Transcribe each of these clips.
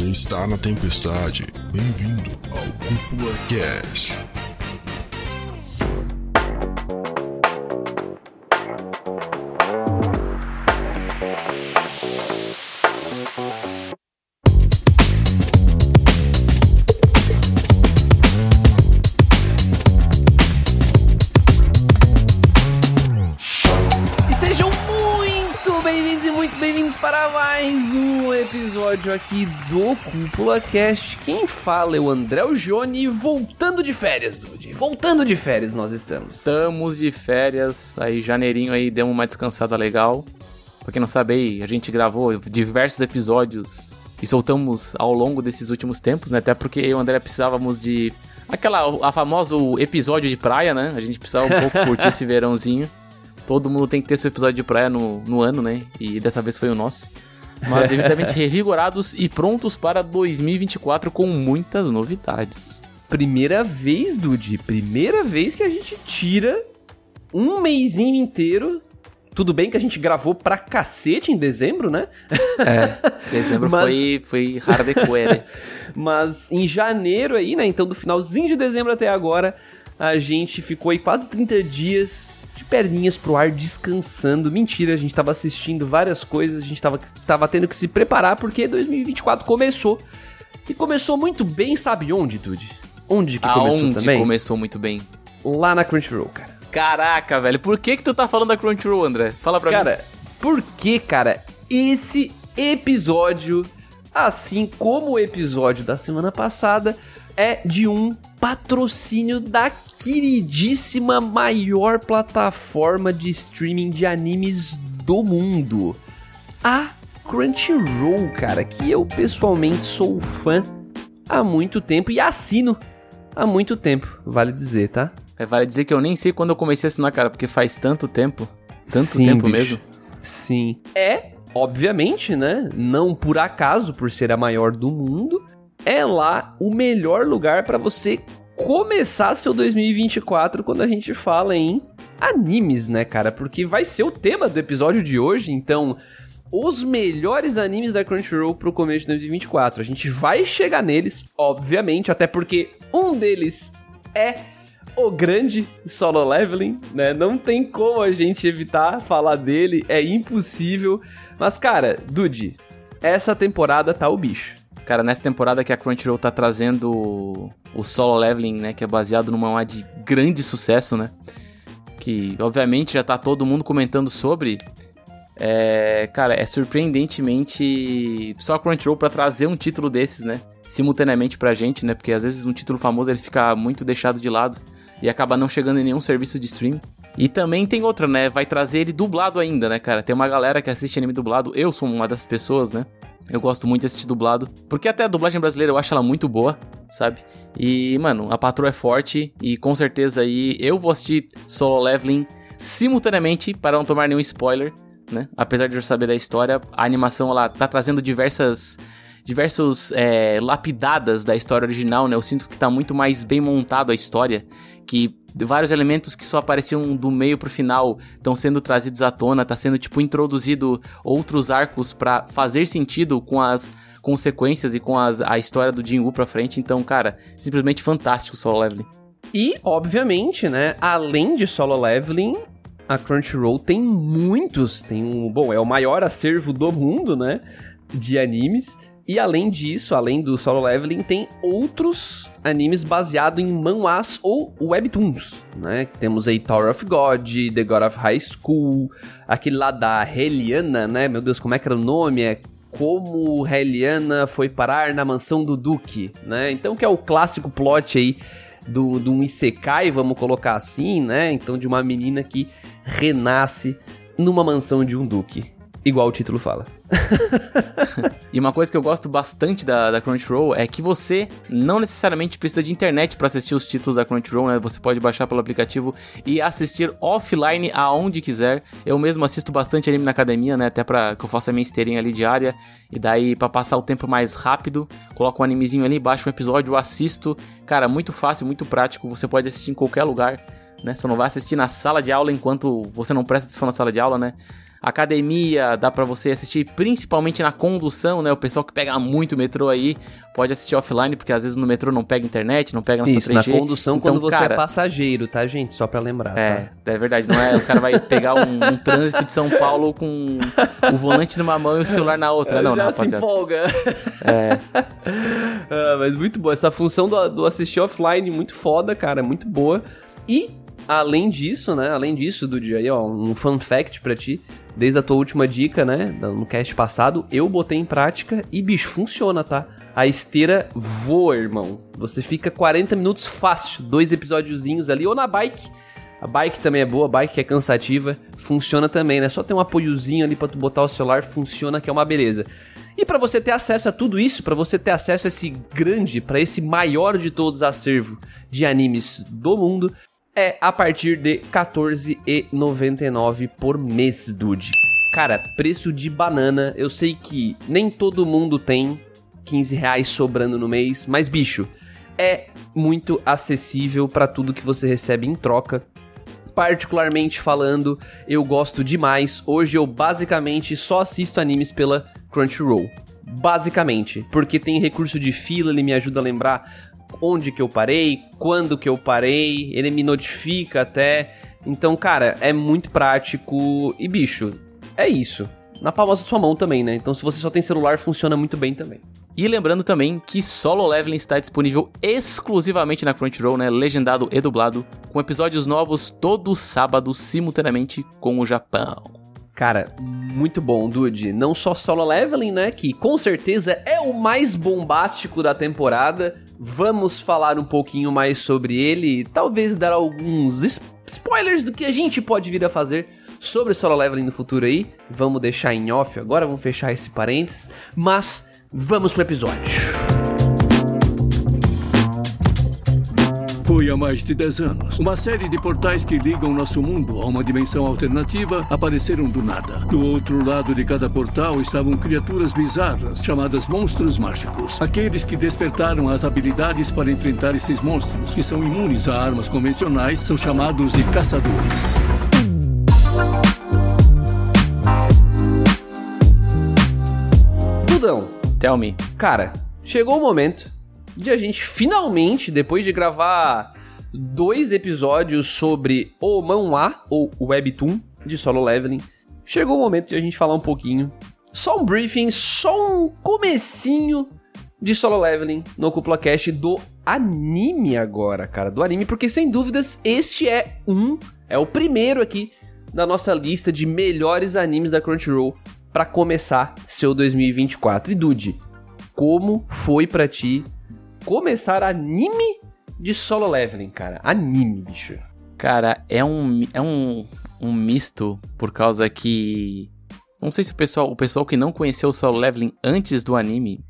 Você está na tempestade. Bem-vindo ao Cúpula Cast. Do Cúpula Cast. Quem fala é o André Joni, voltando de férias, Dude. Voltando de férias nós estamos. Estamos de férias, aí janeirinho aí deu uma descansada legal. Pra quem não sabe aí, a gente gravou diversos episódios e soltamos ao longo desses últimos tempos, né? Até porque eu e o André precisávamos de aquela a famoso episódio de praia, né? A gente precisava um pouco curtir esse verãozinho. Todo mundo tem que ter seu episódio de praia no, no ano, né? E dessa vez foi o nosso. Mas devidamente revigorados e prontos para 2024 com muitas novidades. Primeira vez, Dude, primeira vez que a gente tira um mêsinho inteiro. Tudo bem que a gente gravou pra cacete em dezembro, né? É, dezembro Mas- foi, foi hardcore. Mas em janeiro aí, né? Então do finalzinho de dezembro até agora, a gente ficou aí quase 30 dias de perninhas pro ar descansando. Mentira, a gente tava assistindo várias coisas, a gente tava, tava tendo que se preparar porque 2024 começou. E começou muito bem, sabe onde, Dude? Onde que começou Aonde também? começou muito bem. Lá na Crunchyroll, cara. Caraca, velho, por que que tu tá falando da Crunchyroll, André? Fala pra mim. Cara, porque, cara, esse episódio, assim como o episódio da semana passada, é de um patrocínio da queridíssima maior plataforma de streaming de animes do mundo. A Crunchyroll, cara, que eu pessoalmente sou fã há muito tempo e assino há muito tempo, vale dizer, tá? É, vale dizer que eu nem sei quando eu comecei a assinar, cara, porque faz tanto tempo. Tanto Sim, tempo bicho. mesmo. Sim. É, obviamente, né? Não por acaso, por ser a maior do mundo, é lá o melhor lugar pra você começar seu 2024 quando a gente fala em animes, né, cara? Porque vai ser o tema do episódio de hoje, então os melhores animes da Crunchyroll pro começo de 2024. A gente vai chegar neles, obviamente, até porque um deles é o grande Solo Leveling, né? Não tem como a gente evitar falar dele, é impossível. Mas, cara, Dude, essa temporada tá o bicho. Cara, nessa temporada que a Crunchyroll tá trazendo o- Solo Leveling, né, que é baseado numa mangá de grande sucesso, né? Que, obviamente, já tá todo mundo comentando sobre. É, cara, é surpreendentemente só a Crunchyroll pra trazer um título desses, né? Simultaneamente pra gente, né? Porque às vezes um título famoso ele fica muito deixado de lado e acaba não chegando em nenhum serviço de stream. E também tem outra, né? Vai trazer ele dublado ainda, né, cara? Tem uma galera que assiste anime dublado. Eu sou uma dessas pessoas, né? Eu gosto muito de assistir dublado. Porque até a dublagem brasileira eu acho ela muito boa, sabe? E, mano, a patroa é forte. E com certeza aí eu vou assistir Solo Leveling simultaneamente para não tomar nenhum spoiler, né? Apesar de eu saber da história, a animação ela tá trazendo diversas. Diversos é, lapidadas da história original, né? Eu sinto que tá muito mais bem montado a história. Que vários elementos que só apareciam do meio pro final estão sendo trazidos à tona, tá sendo tipo introduzido outros arcos pra fazer sentido com as consequências e com as, a história do Jinwoo pra frente. Então, cara, simplesmente fantástico o Solo Leveling. E, obviamente, né, além de Solo Leveling, a Crunchyroll tem muitos, tem um, bom, é o maior acervo do mundo, né, de animes. E além disso, além do Solo Leveling, tem outros animes baseados em manhwas ou webtoons, né? Temos aí Tower of God, The God of High School, aquele lá da Heliana, né? Meu Deus, como é que era o nome? É como Heliana foi parar na mansão do Duque, né? Então que é o clássico plot aí do, do um Isekai, vamos colocar assim, né? Então de uma menina que renasce numa mansão de um duque. Igual o título fala. E uma coisa que eu gosto bastante da, da Crunchyroll é que você não necessariamente precisa de internet para assistir os títulos da Crunchyroll, né? Você pode baixar pelo aplicativo e assistir offline aonde quiser. Eu mesmo assisto bastante anime na academia, né? Até para que eu faça a minha esteirinha ali diária. E daí, para passar o tempo mais rápido, coloco um animezinho ali, baixo um episódio, assisto. Cara, muito fácil, muito prático. Você pode assistir em qualquer lugar. né? Só não vai assistir na sala de aula enquanto você não presta atenção na sala de aula, né? Academia, dá para você assistir principalmente na condução, né? O pessoal que pega muito metrô aí pode assistir offline, porque às vezes no metrô não pega internet, não pega na Isso, sua 3G. na condução então, quando você é cara, é passageiro, tá, gente? Só pra lembrar. É, tá? é verdade. Não é o cara vai pegar um, um, trânsito de São Paulo com o volante numa mão e o celular na outra. Não, Já não, rapaziada. se empolga. É. ah, mas muito boa. Essa função do, do assistir offline, muito foda, cara. Muito boa. E Além disso, né? Além disso, do dia aí, ó, um fun fact pra ti. Desde a tua última dica, né? No cast passado, eu botei em prática e, bicho, funciona, tá? A esteira voa, irmão. Você fica 40 minutos fácil, dois episódiozinhos ali, ou na bike. A bike também é boa, a bike é cansativa, funciona também, né? Só tem um apoiozinho ali para tu botar o celular, funciona que é uma beleza. E para você ter acesso a tudo isso, para você ter acesso a esse grande, para esse maior de todos acervo de animes do mundo, é a partir de R$14,99 por mês, dude. Cara, preço de banana, eu sei que nem todo mundo tem 15 reais sobrando no mês, mas bicho, é muito acessível para tudo que você recebe em troca. Particularmente falando, eu gosto demais. Hoje eu basicamente só assisto animes pela Crunchyroll. Basicamente, porque tem recurso de fila, ele me ajuda a lembrar onde que eu parei, quando que eu parei, ele me notifica até. Então, cara, é muito prático e bicho, é isso. Na palma da sua mão também, né? Então, se você só tem celular, funciona muito bem também. E lembrando também que Solo Leveling está disponível exclusivamente na Crunchyroll, né? Legendado e dublado, com episódios novos todo sábado, simultaneamente com o Japão. Cara, muito bom, Dude. Não só Solo Leveling, né? Que com certeza é o mais bombástico da temporada. Vamos falar um pouquinho mais sobre ele talvez dar alguns spoilers do que a gente pode vir a fazer sobre Solo Leveling no futuro aí. Vamos deixar em off agora, vamos fechar esse parênteses. Mas vamos pro episódio. Foi há mais de 10 anos. Uma série de portais que ligam nosso mundo a uma dimensão alternativa apareceram do nada. Do outro lado de cada portal estavam criaturas bizarras chamadas monstros mágicos. Aqueles que despertaram as habilidades para enfrentar esses monstros, que são imunes a armas convencionais, são chamados de caçadores. Dudão. Tell me. Cara, chegou o momento de a gente finalmente, depois de gravar dois episódios sobre o manhwa, ou webtoon, de Solo Leveling, chegou o momento de a gente falar um pouquinho, só um briefing, só um comecinho de Solo Leveling no Cúpula Cast do anime agora, cara, do anime, porque sem dúvidas este é um, é o primeiro aqui da nossa lista de melhores animes da Crunchyroll para começar seu 2024. E Dude, como foi para ti começar anime de solo leveling, cara. Anime, bicho. Cara, é um, é um, um misto por causa que. Não sei se o pessoal, o pessoal que não conheceu o solo leveling antes do anime.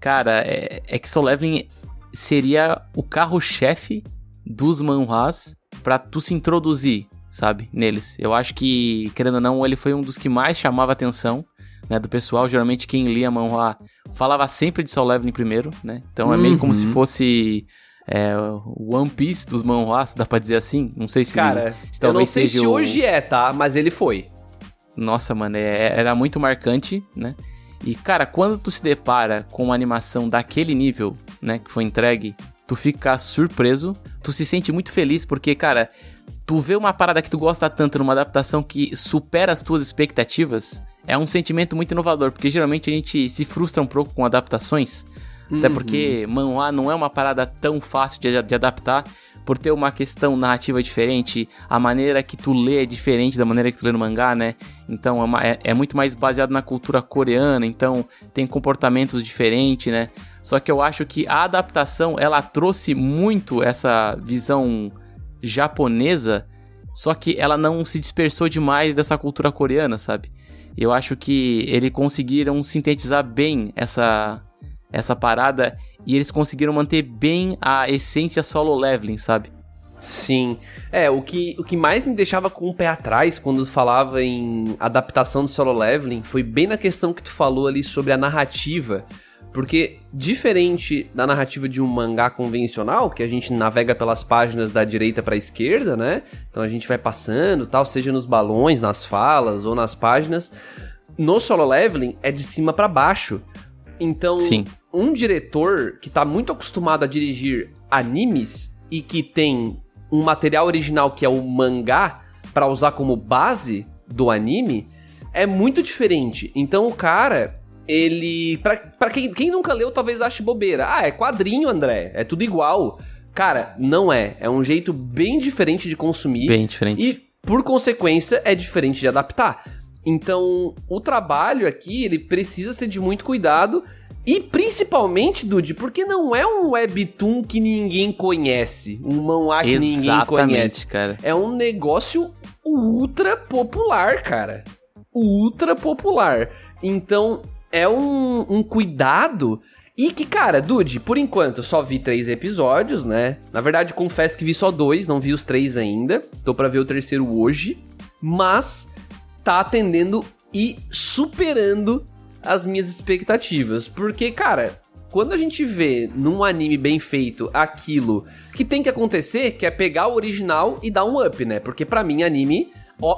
Cara, é, é que solo leveling seria o carro-chefe dos manhwas pra tu se introduzir, sabe, neles. Eu acho que, querendo ou não, ele foi um dos que mais chamava atenção né, do pessoal. Geralmente quem lia manhwa falava sempre de Soul Leveling primeiro, né? Então é meio como se uhum. fosse é, One Piece dos manhwas, dá pra dizer assim? Não sei se. Cara, se eu não sei se o... hoje é, tá? Mas ele foi. Nossa, mano, é, era muito marcante, né? E, cara, quando tu se depara com uma animação daquele nível, né, que foi entregue, tu fica surpreso, tu se sente muito feliz, porque, cara, tu vê uma parada que tu gosta tanto numa adaptação que supera as tuas expectativas, é um sentimento muito inovador, porque geralmente a gente se frustra um pouco com adaptações. Uhum. Até porque manhwa não é uma parada tão fácil de, de, adaptar, por ter uma questão narrativa diferente, a maneira que tu lê é diferente da maneira que tu lê no mangá, né? Então é, uma, é, é muito mais baseado na cultura coreana, então tem comportamentos diferentes, né? Só que eu acho que a adaptação ela trouxe muito essa visão japonesa, só que ela não se dispersou demais dessa cultura coreana, sabe? Eu acho que eles conseguiram sintetizar bem essa, essa parada e eles conseguiram manter bem a essência solo leveling, sabe? Sim. É, o que, o que mais me deixava com o pé atrás quando falava em adaptação do solo leveling foi bem na questão que tu falou ali sobre a narrativa. Porque, diferente da narrativa de um mangá convencional, que a gente navega pelas páginas da direita para a esquerda, né? Então a gente vai passando, tal, seja nos balões, nas falas ou nas páginas. No solo leveling é de cima para baixo. Então, Sim. um diretor que tá muito acostumado a dirigir animes e que tem um material original que é o mangá para usar como base do anime, é muito diferente. Então o cara, ele. Pra, pra quem, quem nunca leu, talvez ache bobeira. Ah, é quadrinho, André. É tudo igual. Cara, não é. É um jeito bem diferente de consumir. Bem diferente. E, por consequência, é diferente de adaptar. Então, o trabalho aqui, ele precisa ser de muito cuidado. E principalmente, Dude, porque não é um webtoon que ninguém conhece. Um manhwa que ninguém conhece. Exatamente, cara. É um negócio ultra popular, cara. Ultra popular. Então, é um, um cuidado. E que, cara, Dude, por enquanto só vi três episódios, né? Na verdade, confesso que vi só dois, não vi os três ainda. Tô pra ver o terceiro hoje. Mas tá atendendo e superando as minhas expectativas. Porque, cara, quando a gente vê num anime bem feito aquilo que tem que acontecer, que é pegar o original e dar um up, né? Porque pra mim, anime,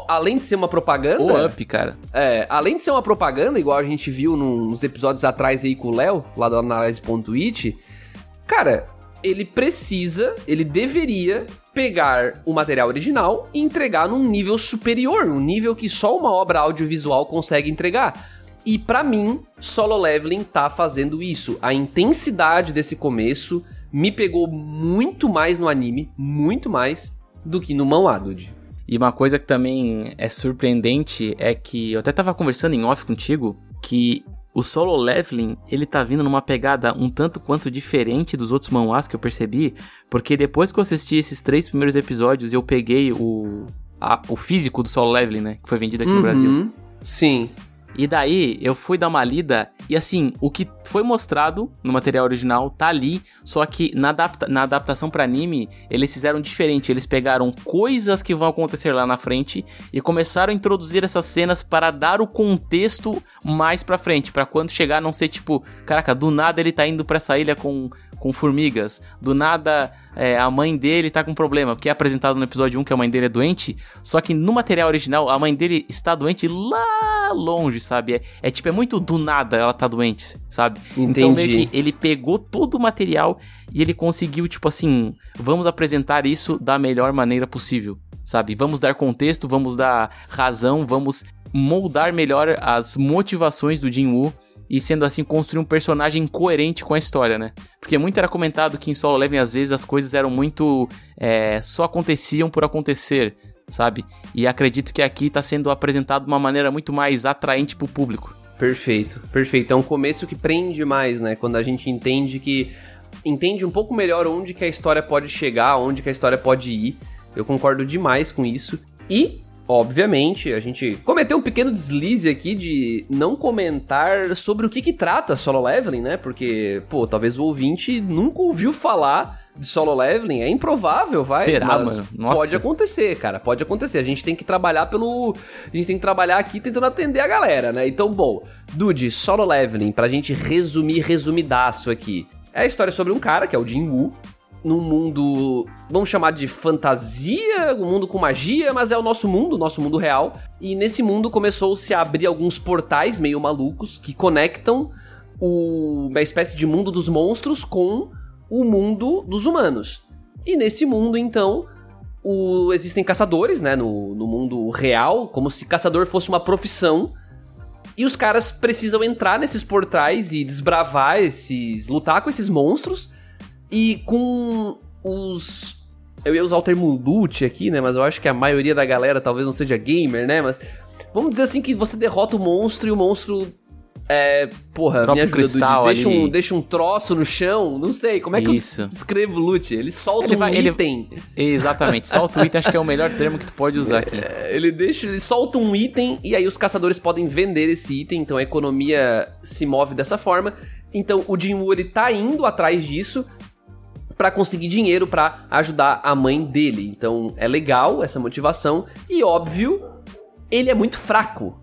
além de ser uma propaganda. O up, cara. É, além de ser uma propaganda, igual a gente viu nos episódios atrás aí com o Léo, lá do Analyze.it, cara, ele precisa, ele deveria pegar o material original e entregar num nível superior, um nível que só uma obra audiovisual consegue entregar. E pra mim, Solo Leveling tá fazendo isso. A intensidade desse começo me pegou muito mais no anime, muito mais do que no manhwa, Dude. E uma coisa que também é surpreendente é que eu até tava conversando em off contigo que o solo leveling, ele tá vindo numa pegada um tanto quanto diferente dos outros manhwas que eu percebi, porque depois que eu assisti esses três primeiros episódios, eu peguei o a- o físico do solo leveling, né, que foi vendido aqui no Brasil. Uhum. Sim. E daí eu fui dar uma lida e assim, o que foi mostrado no material original tá ali, só que na, adapta na adaptação para anime, eles fizeram diferente, eles pegaram coisas que vão acontecer lá na frente e começaram a introduzir essas cenas para dar o contexto mais pra frente, pra quando chegar não ser tipo, caraca, do nada ele tá indo pra essa ilha com com formigas, do nada é, a mãe dele tá com problema, porque é apresentado no episódio 1 que a mãe dele é doente, só que no material original a mãe dele está doente lá longe, sabe? É, é tipo, é muito do nada ela tá doente, sabe? Então meio Entendi. que ele pegou todo o material e ele conseguiu, tipo assim, vamos apresentar isso da melhor maneira possível, sabe? Vamos dar contexto, vamos dar razão, vamos moldar melhor as motivações do Jin-Woo e sendo assim construir um personagem coerente com a história, né? Porque muito era comentado que em Solo Leveling às vezes as coisas eram muito é, só aconteciam por acontecer, sabe? E acredito que aqui tá sendo apresentado de uma maneira muito mais atraente pro público. Perfeito, perfeito. É um começo que prende mais, né? Quando a gente entende que. Entende um pouco melhor onde que a história pode chegar, onde que a história pode ir. Eu concordo demais com isso. E, obviamente, a gente cometeu um pequeno deslize aqui de não comentar sobre o que que trata Solo Leveling, né? Porque, pô, talvez o ouvinte nunca ouviu falar de Solo Leveling. É improvável, vai. Será, mas mano? Nossa. Pode acontecer, cara. Pode acontecer. A gente tem que trabalhar pelo. A gente tem que trabalhar aqui tentando atender a galera, né? Então, bom, Dude, Solo Leveling, pra gente resumir, resumidaço aqui. É a história sobre um cara, que é o Jin Woo, num mundo, vamos chamar de fantasia, um mundo com magia, mas é o nosso mundo, nosso mundo real. E nesse mundo começou-se a abrir alguns portais meio malucos que conectam o, uma espécie de mundo dos monstros com o mundo dos humanos. E nesse mundo, então, o- existem caçadores, né, no, no mundo real, como se caçador fosse uma profissão. E os caras precisam entrar nesses portais e desbravar esses. lutar com esses monstros. E com os. Eu ia usar o termo loot aqui, né? Mas eu acho que a maioria da galera talvez não seja gamer, né? Mas. Vamos dizer assim que você derrota o monstro e o monstro. É. Porra, Dropa me um ajuda, cristal Deixa ali. um, deixa um troço no chão. Não sei. Como é que Isso. eu descrevo loot? Ele solta Ele um vai- ele- item. Exatamente, só o Twitter acho que é o melhor termo que tu pode usar aqui. É, Ele deixa, ele solta um item e aí os caçadores podem vender esse item, então a economia se move dessa forma. Então o Jinwoo ele tá indo atrás disso pra conseguir dinheiro pra ajudar a mãe dele. Então é legal essa motivação e óbvio, ele é muito fraco.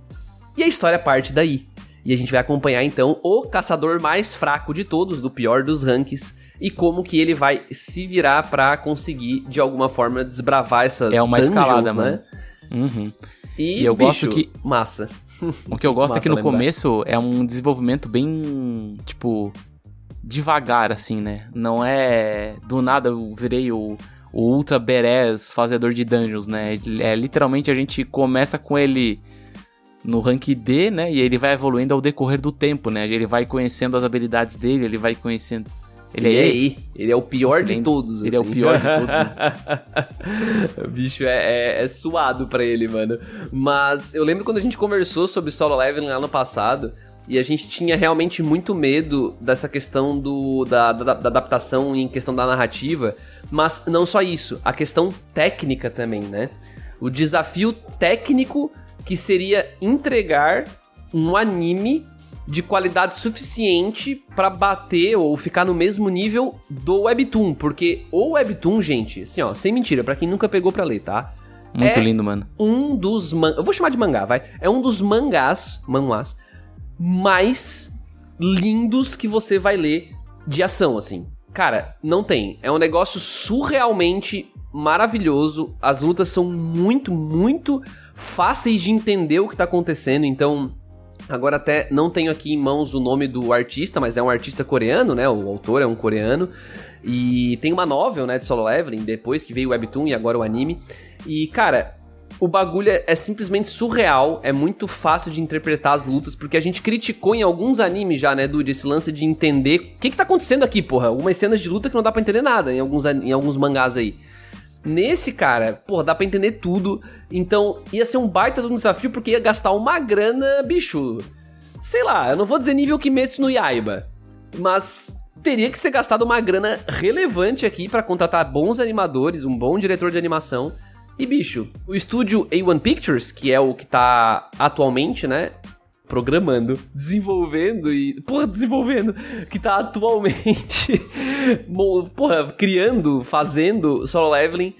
E a história parte daí. E a gente vai acompanhar então o caçador mais fraco de todos, do pior dos ranks, e como que ele vai se virar para conseguir de alguma forma desbravar essas É uma dungeons, escalada, né? mano. Uhum. E, E eu bicho, gosto que- massa. O que eu gosto é que no lembrar. começo é um desenvolvimento bem, tipo, devagar, assim, né? Não é do nada eu virei o, o Ultra Beres fazedor de dungeons, né? Ele- É literalmente a gente começa com ele no rank D, né? E ele vai evoluindo ao decorrer do tempo, né? Ele vai conhecendo as habilidades dele, ele vai conhecendo. Ele e é aí, ele é o pior de ele- todos. ele é o assim. pior de todos, né? o bicho é, é, é suado pra ele, mano. Mas eu lembro quando a gente conversou sobre solo leveling lá no passado. E a gente tinha realmente muito medo dessa questão do, da, da, da adaptação em questão da narrativa. Mas não só isso, a questão técnica também, né? O desafio técnico que seria entregar um anime de qualidade suficiente pra bater ou ficar no mesmo nível do Webtoon, porque o Webtoon, gente, assim, ó, sem mentira, pra quem nunca pegou pra ler, tá? Muito É lindo, mano. Um dos man... eu vou chamar de mangá, vai. É um dos mangás, manhwas mais lindos que você vai ler de ação, assim. Cara, não tem. É um negócio surrealmente maravilhoso. As lutas são muito, muito fáceis de entender o que tá acontecendo. Então, agora até não tenho aqui em mãos o nome do artista, mas é um artista coreano, né? O autor é um coreano. E tem uma novel, né, de solo leveling, depois que veio o webtoon e agora o anime. E, cara, o bagulho é, é simplesmente surreal, é muito fácil de interpretar as lutas, porque a gente criticou em alguns animes já, né, Dude, esse lance de entender o que que tá acontecendo aqui, porra. Algumas cenas de luta que não dá pra entender nada em alguns, em alguns mangás aí. Nesse, cara, porra, dá pra entender tudo. Então, ia ser um baita de um desafio, porque ia gastar uma grana, bicho. Sei lá, eu não vou dizer nível Kimetsu no Yaiba, mas teria que ser gastado uma grana relevante aqui pra contratar bons animadores, um bom diretor de animação. E, bicho, o estúdio A1 Pictures, que é o que tá atualmente, né? Programando, desenvolvendo e. Porra, desenvolvendo! Que tá atualmente. porra, criando, fazendo solo leveling.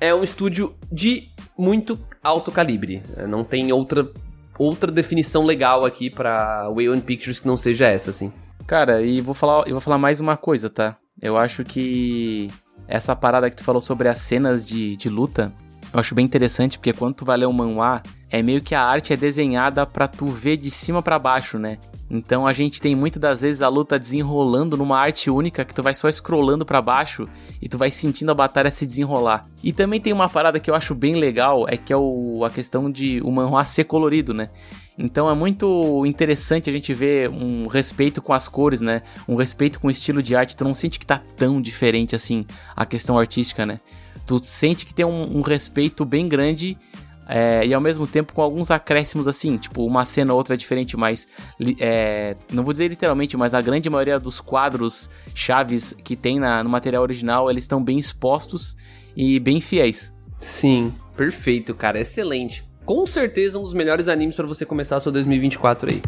É um estúdio de muito alto calibre. Não tem outra, outra definição legal aqui pra A1 Pictures que não seja essa, assim. Cara, e vou falar, eu vou falar mais uma coisa, tá? Eu acho que essa parada que tu falou sobre as cenas de, de luta, eu acho bem interessante, porque quando tu vai ler um manhwa, é meio que a arte é desenhada pra tu ver de cima pra baixo, né? Então a gente tem muitas das vezes a luta desenrolando numa arte única que tu vai só scrollando pra baixo e tu vai sentindo a batalha se desenrolar. E também tem uma parada que eu acho bem legal, é que é o, a questão de o manhwa ser colorido, né? Então é muito interessante a gente ver um respeito com as cores, né? Um respeito com o estilo de arte. Tu não sente que tá tão diferente assim a questão artística, né? Tu sente que tem um, um respeito bem grande é, e ao mesmo tempo com alguns acréscimos assim, tipo uma cena ou outra diferente, mas é, não vou dizer literalmente, mas a grande maioria dos quadros chaves que tem na- no material original eles estão bem expostos e bem fiéis. Sim, perfeito, cara, excelente. Com certeza um dos melhores animes pra você começar sua 2024 aí.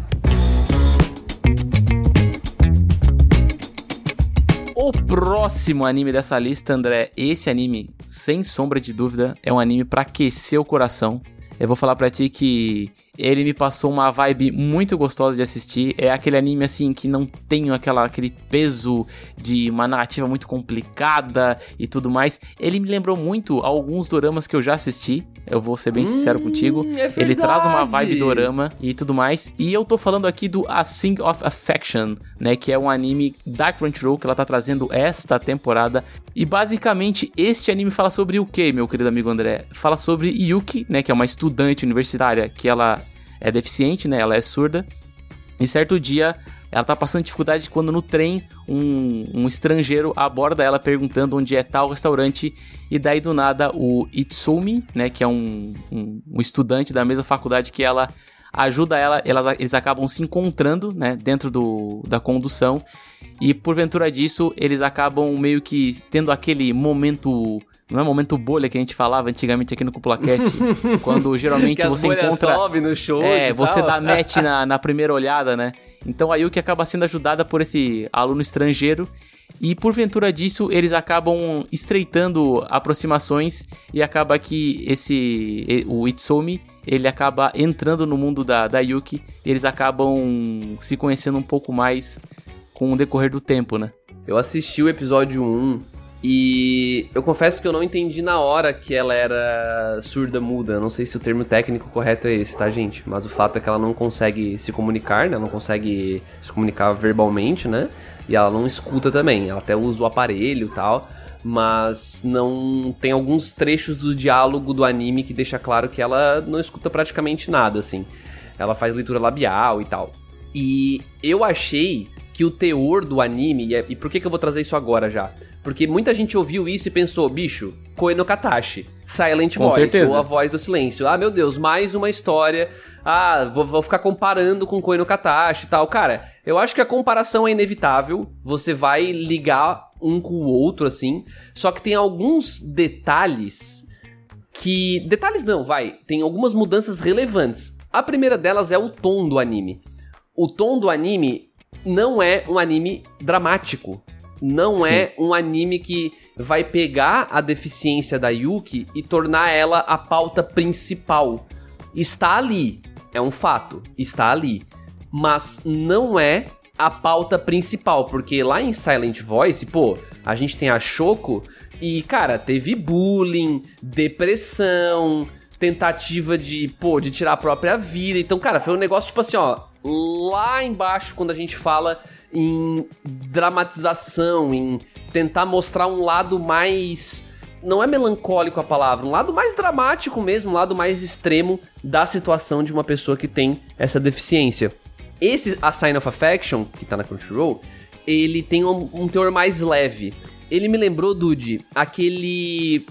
O próximo anime dessa lista, André, esse anime, sem sombra de dúvida, é um anime pra aquecer o coração. Eu vou falar pra ti que ele me passou uma vibe muito gostosa de assistir. É aquele anime assim que não tem aquela, aquele peso de uma narrativa muito complicada e tudo mais. Ele me lembrou muito alguns doramas que eu já assisti. Eu vou ser bem sincero contigo. é Ele traz uma vibe dorama e tudo mais. E eu tô falando aqui do A Sing of Affection, né? Que é um anime da Crunchyroll que ela tá trazendo esta temporada. E basicamente este anime fala sobre o que, meu querido amigo André? Fala sobre Yuki, né? Que é uma estudante universitária que ela é deficiente, né? Ela é surda. E certo dia ela tá passando dificuldade quando no trem um, um estrangeiro aborda ela perguntando onde é tal restaurante. E daí do nada o Itsumi, né, que é um, um, um estudante da mesma faculdade que ela, ajuda ela, elas, eles acabam se encontrando, né, dentro do, da condução. E porventura disso, eles acabam meio que tendo aquele momento. Não é momento bolha que a gente falava antigamente aqui no CupulaCast? quando geralmente que você encontra. sobe no show É, você tal. dá match na, na primeira olhada, né? Então a Yuki acaba sendo ajudada por esse aluno estrangeiro E porventura disso, eles acabam estreitando aproximações e acaba que esse o Itsumi, ele acaba entrando no mundo da, da Yuki, eles acabam se conhecendo um pouco mais com o decorrer do tempo, né? Eu assisti o episódio 1 e eu confesso que eu não entendi na hora que ela era surda muda. Não sei se o termo técnico correto é esse, tá, gente? Mas o fato é que ela não consegue se comunicar, né? Não consegue se comunicar verbalmente, né? E ela não escuta também. Ela até usa o aparelho e tal. Mas não tem alguns trechos do diálogo do anime que deixa claro que ela não escuta praticamente nada, assim. Ela faz leitura labial e tal. E eu achei que o teor do anime, e, é, por que, que eu vou trazer isso agora já? Porque muita gente ouviu isso e pensou, bicho, Koe no Katashi, Silent Com Voice, certeza. ou a voz do silêncio. Ah, meu Deus, mais uma história. Ah, vou, vou ficar comparando com Koe no Katashi e tal. Cara, eu acho que a comparação é inevitável. Você vai ligar um com o outro, assim. Só que tem alguns detalhes que. Detalhes não, vai. Tem algumas mudanças relevantes. A primeira delas é o tom do anime. O tom do anime não é um anime dramático. Não Sim. é um anime que vai pegar a deficiência da Yuki e tornar ela a pauta principal. Está ali, é um fato, está ali. Mas não é a pauta principal, porque lá em Silent Voice, pô, a gente tem a Shoko e, cara, teve bullying, depressão, tentativa de, pô, de tirar a própria vida. Então, cara, foi um negócio tipo assim, ó, lá embaixo quando a gente fala em dramatização, em tentar mostrar um lado mais não é melancólico a palavra, um lado mais dramático mesmo, um lado mais extremo da situação de uma pessoa que tem essa deficiência. Esse A Sign of Affection, que tá na Crunchyroll, ele tem um, um teor mais leve. Ele me lembrou, Dude, aquele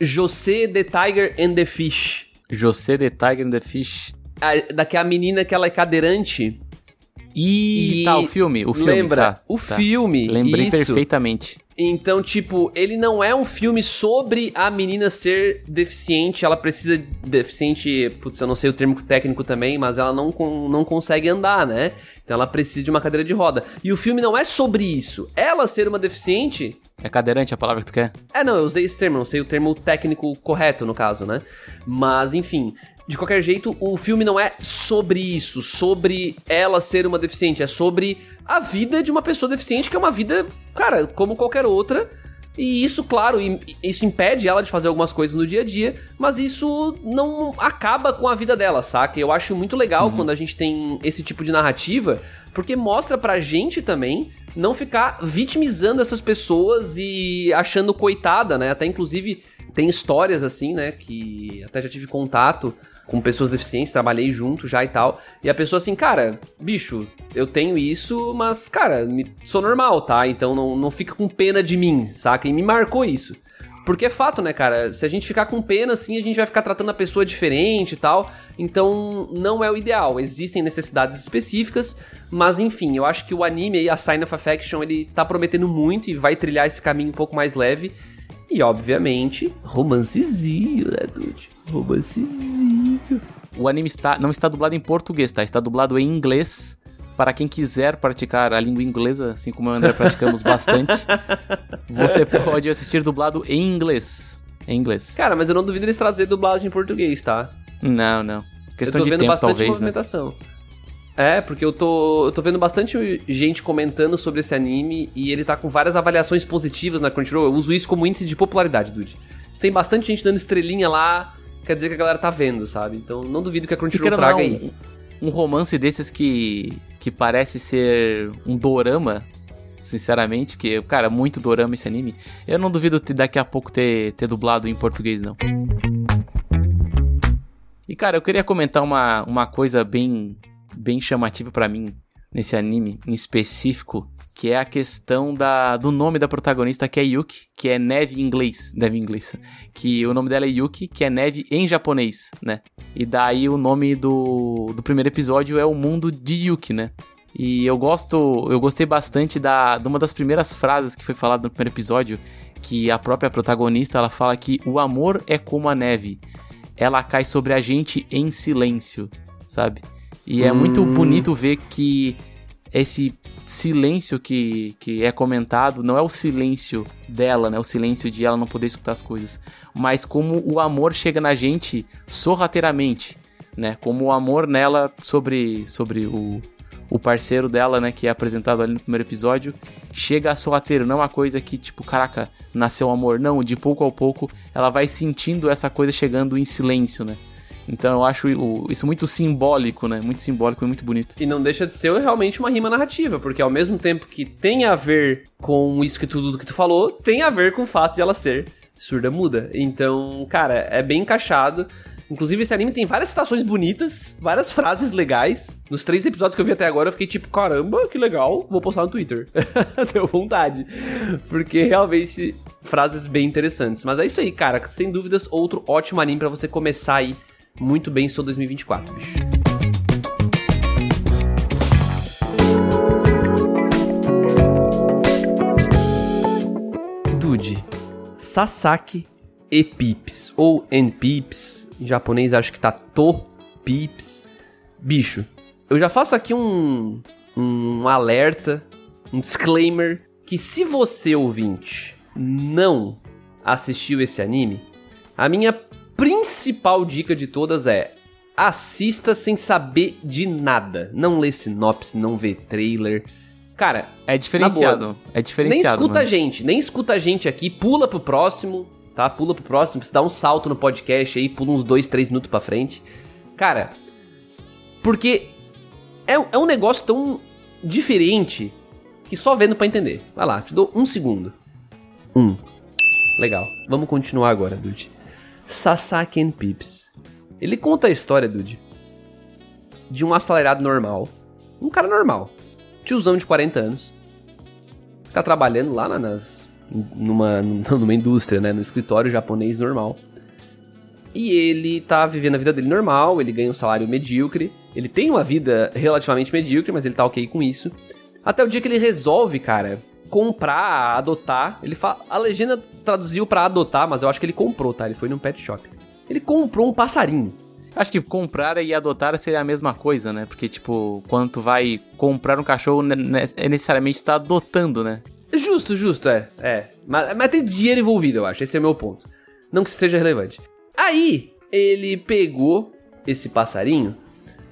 José the Tiger and the Fish. José the Tiger and the Fish. A, daquela menina que ela é cadeirante. E, E tá, o filme, o filme. lembra? tá, o tá. filme. Lembrei isso. perfeitamente. Então, tipo, ele não é um filme sobre a menina ser deficiente, ela precisa deficiente, putz, eu não sei o termo técnico também, mas ela não, não consegue andar, né? Então ela precisa de uma cadeira de roda. E o filme não é sobre isso. Ela ser uma deficiente É cadeirante a palavra que tu quer? é, não, eu usei esse termo, não sei o termo técnico correto no caso, né? Mas, enfim, de qualquer jeito, o filme não é sobre isso, sobre ela ser uma deficiente, é sobre a vida de uma pessoa deficiente, que é uma vida, cara, como qualquer outra. E isso, claro, isso impede ela de fazer algumas coisas no dia a dia, mas isso não acaba com a vida dela, saca? Eu acho muito legal quando a gente tem esse tipo de narrativa, porque mostra pra gente também não ficar vitimizando essas pessoas e achando coitada, né? Até inclusive tem histórias assim, né, que até já tive contato com pessoas deficientes, trabalhei junto já e tal. E a pessoa assim, cara, bicho, eu tenho isso, mas, cara, sou normal, tá? Então não, não fica com pena de mim, saca? E me marcou isso. Porque é fato, né, cara? Se a gente ficar com pena, assim, a gente vai ficar tratando a pessoa diferente e tal. Então, não é o ideal. Existem necessidades específicas, mas enfim, eu acho que o anime aí, a Sign of Affection, ele tá prometendo muito e vai trilhar esse caminho um pouco mais leve. E, obviamente, romancezinho, né, Dude? Romancezinho. O anime está, não está dublado em português, tá? Está dublado em inglês. Para quem quiser praticar a língua inglesa, assim como eu e o André praticamos bastante, você pode assistir dublado em inglês. Em inglês. Cara, mas eu não duvido eles trazer dublagem em português, tá? Não, não. Questão eu tô vendo tempo, bastante talvez, né? movimentação. É, porque eu tô, eu tô vendo bastante gente comentando sobre esse anime e ele tá com várias avaliações positivas na Crunchyroll. Eu uso isso como índice de popularidade, Dude. Tem bastante gente dando estrelinha lá, quer dizer que a galera tá vendo, sabe? Então não duvido que a Crunchyroll ou não, traga aí. um, um romance desses que, que parece ser um dorama, sinceramente, que, cara, muito dorama esse anime. Eu não duvido ter- daqui a pouco ter, ter dublado em português, não. E, cara, eu queria comentar uma, uma coisa bem, bem chamativa pra mim nesse anime em específico, que é a questão da, do nome da protagonista, que é Yuki, que é neve em inglês, neve em inglês, que o nome dela é Yuki, que é neve em japonês, né? E daí o nome do, do primeiro episódio é o mundo de Yuki, né? E eu gosto, eu gostei bastante da, de uma das primeiras frases que foi falada no primeiro episódio, que a própria protagonista ela fala que o amor é como a neve, ela cai sobre a gente em silêncio, sabe? E é muito Hum. bonito ver que esse silêncio que, que é comentado não é o silêncio dela, né? O silêncio de ela não poder escutar as coisas, mas como o amor chega na gente sorrateiramente, né? Como o amor nela sobre, sobre o, o parceiro dela, né, que é apresentado ali no primeiro episódio, chega a sorrateiro, não é uma coisa que, tipo, caraca, nasceu amor. Não, de pouco a pouco ela vai sentindo essa coisa chegando em silêncio, né? Então eu acho isso muito simbólico, né? Muito simbólico e muito bonito. E não deixa de ser realmente uma rima narrativa, porque ao mesmo tempo que tem a ver com isso que tudo que tu falou, tem a ver com o fato de ela ser surda muda. Então, cara, é bem encaixado. Inclusive, esse anime tem várias citações bonitas, várias frases legais. Nos três episódios que eu vi até agora, eu fiquei tipo, caramba, que legal, vou postar no Twitter. Deu vontade. Porque realmente, frases bem interessantes. Mas é isso aí, cara. Sem dúvidas, outro ótimo anime para você começar aí muito bem seu 2024, bicho. Dude, Sasaki e Pips, ou N-Pips, em japonês acho que tá To Pips. Bicho, eu já faço aqui um, um alerta, um disclaimer, que se você, ouvinte, não assistiu esse anime, a minha principal dica de todas é assista sem saber de nada. Não lê sinopse, não vê trailer. Cara, é diferenciado. É diferenciado. Nem escuta mano. a gente, nem escuta a gente aqui, pula pro próximo, tá? Pula pro próximo, você dá um salto no podcast aí, pula uns dois, três minutos pra frente. Cara, porque é, é um negócio tão diferente que só vendo para entender. Vai lá, te dou um segundo. Um. Legal. Vamos continuar agora, Dude. Sasaki and Pips. Ele conta a história, Dude, de um acelerado normal. Um cara normal. Tiozão de 40 anos. Tá trabalhando lá nas. Numa, numa indústria, né? No escritório japonês normal. E ele tá vivendo a vida dele normal, ele ganha um salário medíocre. Ele tem uma vida relativamente medíocre, mas ele tá ok com isso. Até o dia que ele resolve, cara, comprar, adotar. Ele fala, a legenda traduziu para adotar, mas eu acho que ele comprou, tá? Ele foi num pet shop. Ele comprou um passarinho. Acho que comprar e adotar seria a mesma coisa, né? Porque, tipo, quando tu vai comprar um cachorro, é necessariamente tá adotando, né? Justo, justo, é. É. Mas, mas tem dinheiro envolvido, eu acho. Esse é o meu ponto. Não que isso seja relevante. Aí, ele pegou esse passarinho.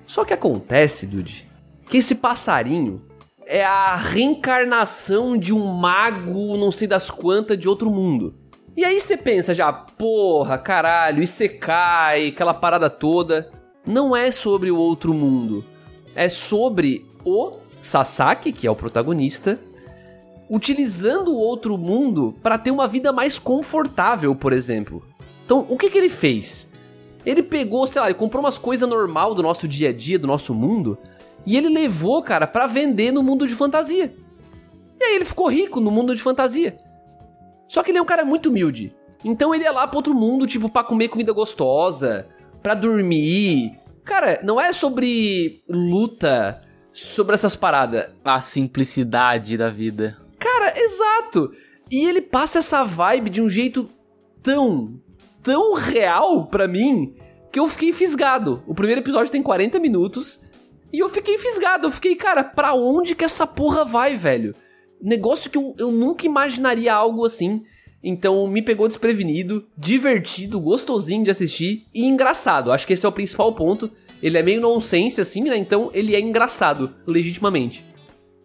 Só que acontece, Dude, que esse passarinho é a reencarnação de um mago, não sei das quantas, de outro mundo. E aí você pensa já, porra, caralho, cai, aquela parada toda. Não é sobre o outro mundo. É sobre o Sasaki, que é o protagonista, utilizando o outro mundo para ter uma vida mais confortável, por exemplo. Então, o que, que ele fez? Ele pegou, sei lá, ele comprou umas coisas normal do nosso dia a dia, do nosso mundo, e ele levou, cara, para vender no mundo de fantasia. E aí ele ficou rico no mundo de fantasia. Só que ele é um cara muito humilde. Então ele ia lá pro outro mundo, tipo, pra comer comida gostosa, pra dormir. Cara, não é sobre luta, sobre essas paradas. A simplicidade da vida. Cara, exato. E ele passa essa vibe de um jeito tão, tão real pra mim que eu fiquei fisgado. O primeiro episódio tem 40 minutos e eu fiquei fisgado, eu fiquei, cara, pra onde que essa porra vai, velho? Negócio que eu, eu nunca imaginaria algo assim. Então me pegou desprevenido, divertido, gostosinho de assistir e engraçado. Acho que esse é o principal ponto. Ele é meio nonsense assim, né? Então ele é engraçado, legitimamente.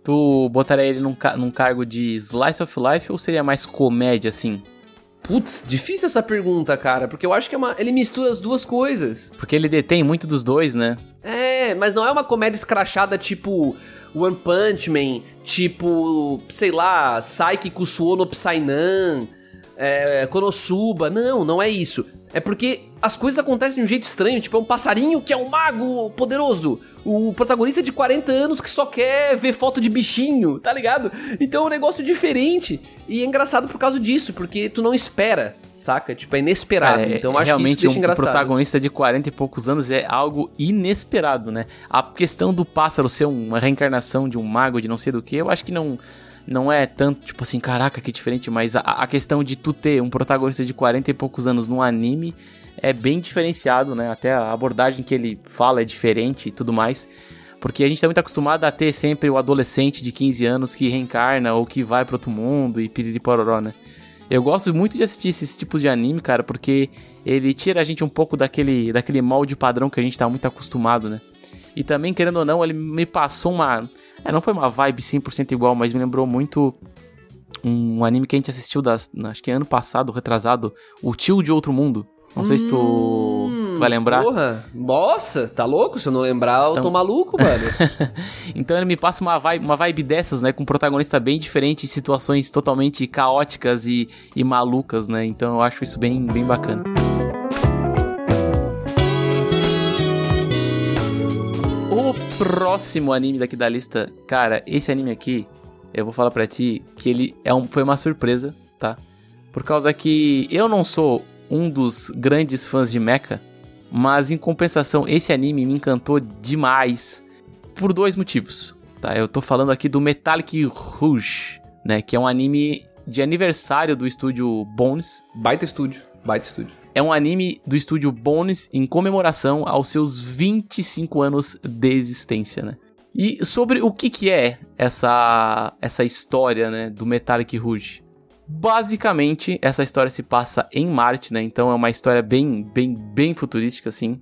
Tu botaria ele num, num cargo de slice of life ou seria mais comédia assim? Putz, difícil essa pergunta, cara, porque eu acho que é uma... ele mistura as duas coisas. Porque ele detém muito dos dois, né? É, mas não é uma comédia escrachada tipo One Punch Man, tipo, sei lá, Saiki Kusuo no Psynan, é, Konosuba. Não, não é isso. É porque as coisas acontecem de um jeito estranho, tipo, é um passarinho que é um mago poderoso. O protagonista é de 40 anos que só quer ver foto de bichinho, tá ligado? Então é um negócio diferente. E é engraçado por causa disso, porque tu não espera, saca? Tipo, é inesperado. É, então acho realmente que isso um engraçado. protagonista de 40 e poucos anos é algo inesperado, né? A questão do pássaro ser uma reencarnação de um mago de não sei do que, eu acho que não não é tanto, tipo assim, caraca, que diferente, mas a, a, questão de tu ter um protagonista de 40 e poucos anos num anime é bem diferenciado, né? Até a abordagem que ele fala é diferente e tudo mais. Porque a gente tá muito acostumado a ter sempre o adolescente de 15 anos que reencarna ou que vai para outro mundo e piriripororó, né? Eu gosto muito de assistir esses tipos de anime, cara, porque ele tira a gente um pouco daquele, daquele molde padrão que a gente tá muito acostumado, né? E também, querendo ou não, ele me passou uma. É, não foi uma vibe 100% igual, mas me lembrou muito um anime que a gente assistiu, das, acho que ano passado, retrasado, O Tio de Outro Mundo. Não sei se tu Hum, vai lembrar. Porra, nossa, tá louco? Se eu não lembrar, eu Estão- tô maluco, mano. então ele me passa uma vibe, uma vibe dessas, né? Com um protagonista bem diferente, situações totalmente caóticas e, e malucas, né? Então eu acho isso bem, bem bacana. Próximo anime daqui da lista, cara, esse anime aqui, eu vou falar pra ti que ele é um, foi uma surpresa, tá? Por causa que eu não sou um dos grandes fãs de mecha, mas em compensação, esse anime me encantou demais por dois motivos, tá? Eu tô falando aqui do Metallic Rouge, né? Que é um anime de aniversário do estúdio Bones. baita estúdio, baita estúdio. É um anime do estúdio Bones em comemoração aos seus 25 anos de existência, né? E sobre o que que é essa essa história, né, do Metallic Rouge? Basicamente, essa história se passa em Marte, né? Então é uma história bem, bem, bem futurística, assim.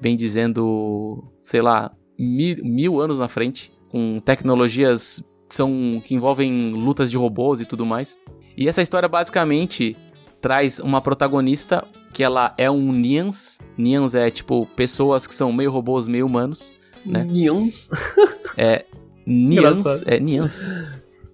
Bem dizendo, sei lá, mil, mil anos na frente. Com tecnologias são, que envolvem lutas de robôs e tudo mais. E essa história basicamente traz uma protagonista que ela é um Nians. Nians é tipo pessoas que são meio robôs, meio humanos. Né? Nians, Engraçado. é Nians.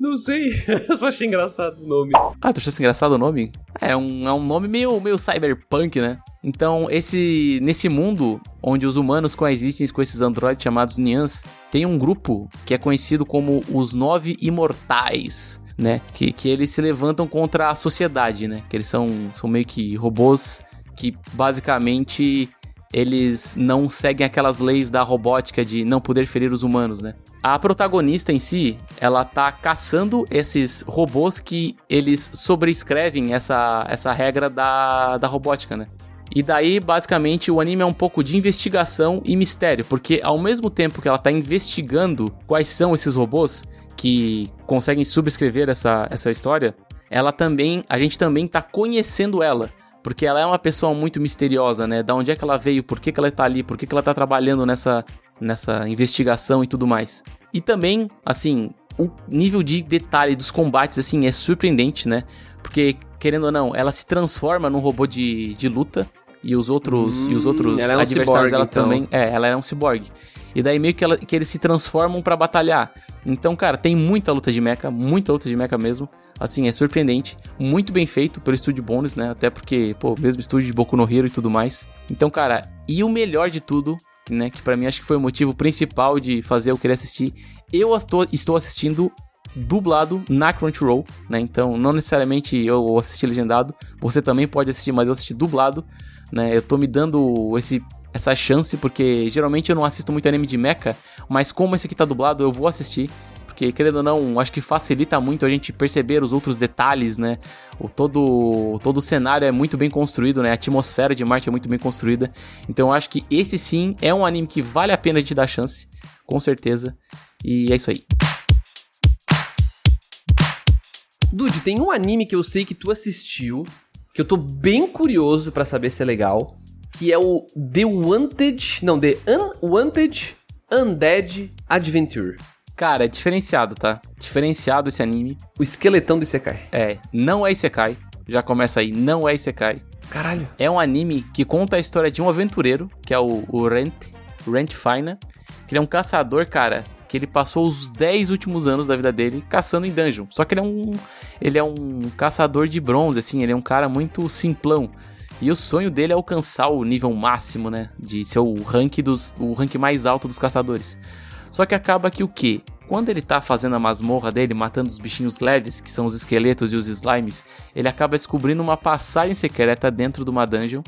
Não sei, eu só achei engraçado o nome. Ah, tu achou engraçado o nome? É um, é um nome meio, meio cyberpunk, né? Então, esse nesse mundo onde os humanos coexistem com esses androides chamados Nians, tem um grupo que é conhecido como os Nove Imortais, né? Que, que eles se levantam contra a sociedade, né? Que eles são, são meio que robôs que basicamente eles não seguem aquelas leis da robótica de não poder ferir os humanos, né? A protagonista em si, ela tá caçando esses robôs que eles sobrescrevem essa, essa regra da, da robótica, né? E daí, basicamente, o anime é um pouco de investigação e mistério, porque ao mesmo tempo que ela tá investigando quais são esses robôs que conseguem subscrever essa, essa história, ela também, a gente também tá conhecendo ela. Porque ela é uma pessoa muito misteriosa, né? Da onde é que ela veio, por que, que ela tá ali, por que, que ela tá trabalhando nessa, nessa investigação e tudo mais. E também, assim, o nível de detalhe dos combates, assim, é surpreendente, né? Porque, querendo ou não, ela se transforma num robô de, de luta e os outros, Hum, e os outros ela é um adversários ciborgue, dela então. também. É, ela é um ciborgue. E daí meio que, ela- que eles se transformam pra batalhar. Então, cara, tem muita luta de mecha, muita luta de mecha mesmo. Assim, é surpreendente. Muito bem feito pelo estúdio Bones, né? Até porque, pô, mesmo estúdio de Boku no Hero e tudo mais. Então, cara, e o melhor de tudo, né? Que pra mim acho que foi o motivo principal de fazer eu querer assistir. Eu estou, estou assistindo dublado na Crunchyroll, né? Então, não necessariamente eu assisti legendado. Você também pode assistir, mas eu assisti dublado, né? Eu tô me dando esse essa chance porque geralmente eu não assisto muito anime de mecha, mas como esse aqui tá dublado, eu vou assistir. Porque, querendo ou não, acho que facilita muito a gente perceber os outros detalhes, né? O todo, todo o cenário é muito bem construído, né? A atmosfera de Marte é muito bem construída. Então eu acho que esse sim é um anime que vale a pena de dar chance, com certeza. E é isso aí. Dude, tem um anime que eu sei que tu assistiu, que eu tô bem curioso pra saber se é legal, que é o The Wanted, não, The Unwanted Undead Adventure. Cara, é diferenciado, tá? Diferenciado esse anime. O esqueletão do Isekai. É, não é Isekai. Já começa aí, não é Isekai. Caralho. É um anime que conta a história de um aventureiro, que é o, o Rent, Rent Fina, que ele é um caçador, cara, que ele passou os 10 últimos anos da vida dele caçando em dungeon. Só que ele é um ele é um caçador de bronze, assim, ele é um cara muito simplão. E o sonho dele é alcançar o nível máximo, né, de ser o rank dos o rank mais alto dos caçadores. Só que acaba que o quê? Quando ele tá fazendo a masmorra dele, matando os bichinhos leves, que são os esqueletos e os slimes, ele acaba descobrindo uma passagem secreta dentro de uma dungeon.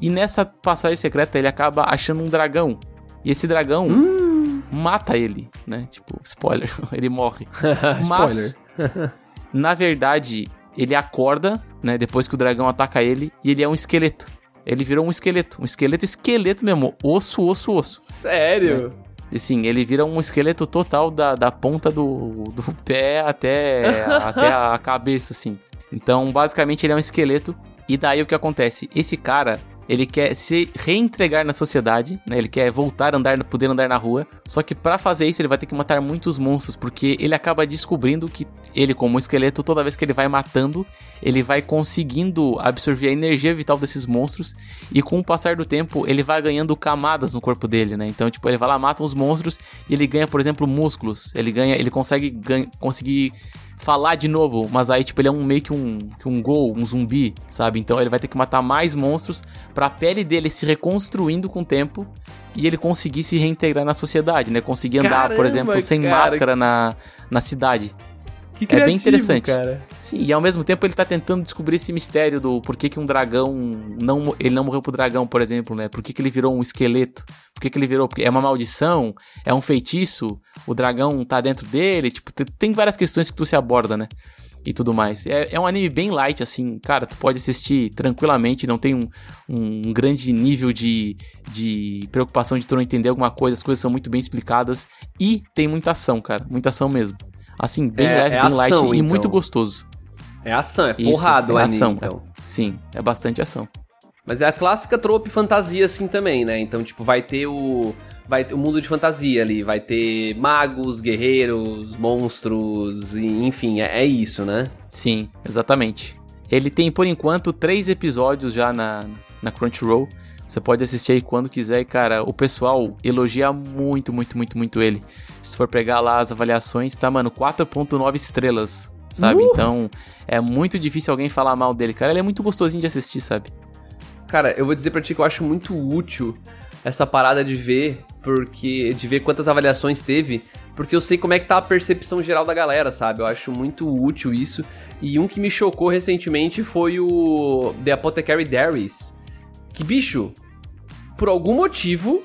E nessa passagem secreta ele acaba achando um dragão. E esse dragão mata ele, né? Tipo, spoiler, ele morre. Mas, na verdade, ele acorda, né? Depois que o dragão ataca ele, e ele é um esqueleto. Ele virou um esqueleto. Um esqueleto, esqueleto mesmo. Osso, osso, osso. Sério? Assim, ele vira um esqueleto total da, da ponta do, do pé até, até a cabeça, assim. Então, basicamente, ele é um esqueleto. E daí o que acontece? Esse cara, ele quer se reentregar na sociedade, né? Ele quer voltar a andar, poder andar na rua. Só que para fazer isso, ele vai ter que matar muitos monstros, porque ele acaba descobrindo que ele, como esqueleto, toda vez que ele vai matando, ele vai conseguindo absorver a energia vital desses monstros. E com o passar do tempo, ele vai ganhando camadas no corpo dele, né? Então, tipo, ele vai lá, mata uns monstros e ele ganha, por exemplo, músculos. Ele ganha, ele consegue ganha, conseguir falar de novo, mas aí, tipo, ele é um meio que um, que um gol, um zumbi, sabe? Então ele vai ter que matar mais monstros pra pele dele se reconstruindo com o tempo e ele conseguir se reintegrar na sociedade, né? Conseguir andar, Caramba, por exemplo, sem cara. máscara na, na cidade. Que É bem criativo, interessante. cara. Sim, e ao mesmo tempo ele tá tentando descobrir esse mistério do por que, um dragão não ele não morreu pro dragão, por exemplo, né? Por que, que ele virou um esqueleto? Por que, que ele virou? Porque é uma maldição? É um feitiço? O dragão tá dentro dele? Tipo, te- tem várias questões que tu se aborda, né? E tudo mais. É, é um anime bem light, assim, cara, tu pode assistir tranquilamente, não tem um, um grande nível de, de preocupação de tu não entender alguma coisa, as coisas são muito bem explicadas e tem muita ação, cara, muita ação mesmo. Assim, bem É- leve, é bem light ação, e muito então. gostoso. É ação, é Isso, porrada o é anime, ação, então. Sim, é bastante ação. Mas é a clássica trope fantasia assim também, né? Então, tipo, vai ter o vai ter o mundo de fantasia ali, vai ter magos, guerreiros, monstros, enfim, é, é isso, né? Sim, exatamente. Ele tem, por enquanto, três episódios já na, na Crunchyroll. Você pode assistir aí quando quiser. E, cara, o pessoal elogia muito, muito, muito, muito ele. Se for pegar lá as avaliações, tá, mano, 4.9 estrelas, sabe? Uh! Então, é muito difícil alguém falar mal dele, cara. Ele é muito gostosinho de assistir, sabe? Cara, eu vou dizer pra ti que eu acho muito útil essa parada de ver, porque de ver quantas avaliações teve, porque eu sei como é que tá a percepção geral da galera, sabe? Eu acho muito útil isso. E um que me chocou recentemente foi o The Apothecary Diaries. Que bicho, por algum motivo,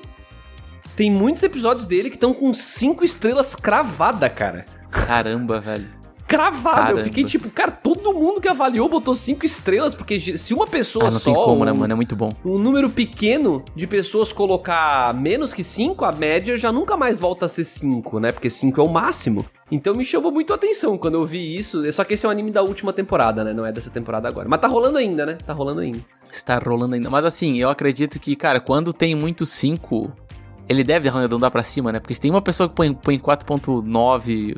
tem muitos episódios dele que estão com cinco estrelas cravada, cara. Caramba, velho. Cravada. Caramba. Eu fiquei tipo, cara, todo mundo que avaliou botou cinco estrelas, porque se uma pessoa Ah, não só. tem como, né, um- mano? É muito bom. um número pequeno de pessoas colocar menos que 5, a média já nunca mais volta a ser 5, né? Porque 5 é o máximo. Então me chamou muito a atenção quando eu vi isso. Só que esse é um anime da última temporada, né? Não é dessa temporada agora. Mas tá rolando ainda, né? Tá rolando ainda. Está rolando ainda. Mas assim, eu acredito que, cara, quando tem muito 5, ele deve arredondar pra cima, né? Porque se tem uma pessoa que põe, põe 4.9,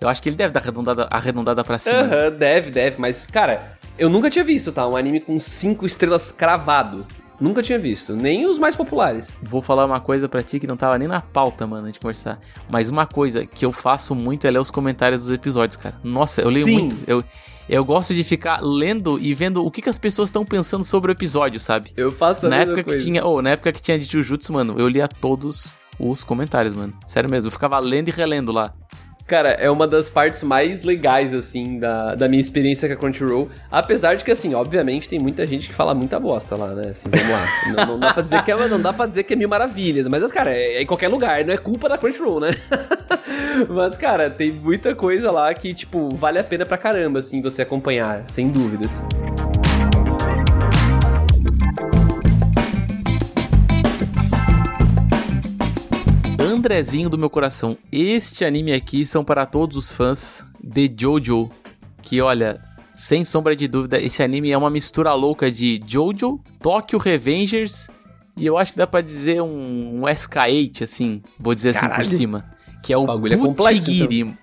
eu acho que ele deve dar arredondada, arredondada pra cima. Aham, deve, deve. Mas, cara, eu nunca tinha visto, tá? Um anime com 5 estrelas cravado. Nunca tinha visto. Nem os mais populares. Vou falar uma coisa pra ti que não tava nem na pauta, mano, de conversar. Mas uma coisa que eu faço muito é ler os comentários dos episódios, cara. Nossa, eu leio Sim. muito. Eu, eu gosto de ficar lendo e vendo o que, que as pessoas estão pensando sobre o episódio, sabe? Eu faço a Na época que coisa. tinha, oh, na época que tinha de Jujutsu, mano, eu lia todos os comentários, mano. Sério mesmo, eu ficava lendo e relendo lá. Cara, é uma das partes mais legais, assim, da, da minha experiência com a Crunchyroll. Apesar de que, assim, obviamente tem muita gente que fala muita bosta lá, né? Assim, vamos lá. não, não dá pra dizer que é, não dá pra dizer que é mil maravilhas. Mas, cara, é, é em qualquer lugar, não é culpa da Crunchyroll, né? mas, cara, tem muita coisa lá que, tipo, vale a pena pra caramba, assim, você acompanhar, sem dúvidas. Andrezinho do meu coração, este anime aqui são para todos os fãs de Jojo, que olha, sem sombra de dúvida, esse anime é uma mistura louca de Jojo, Tokyo Revengers e eu acho que dá pra dizer um, um SK8, assim, vou dizer assim Caralho. por cima, que é o bagulho é Butigiri.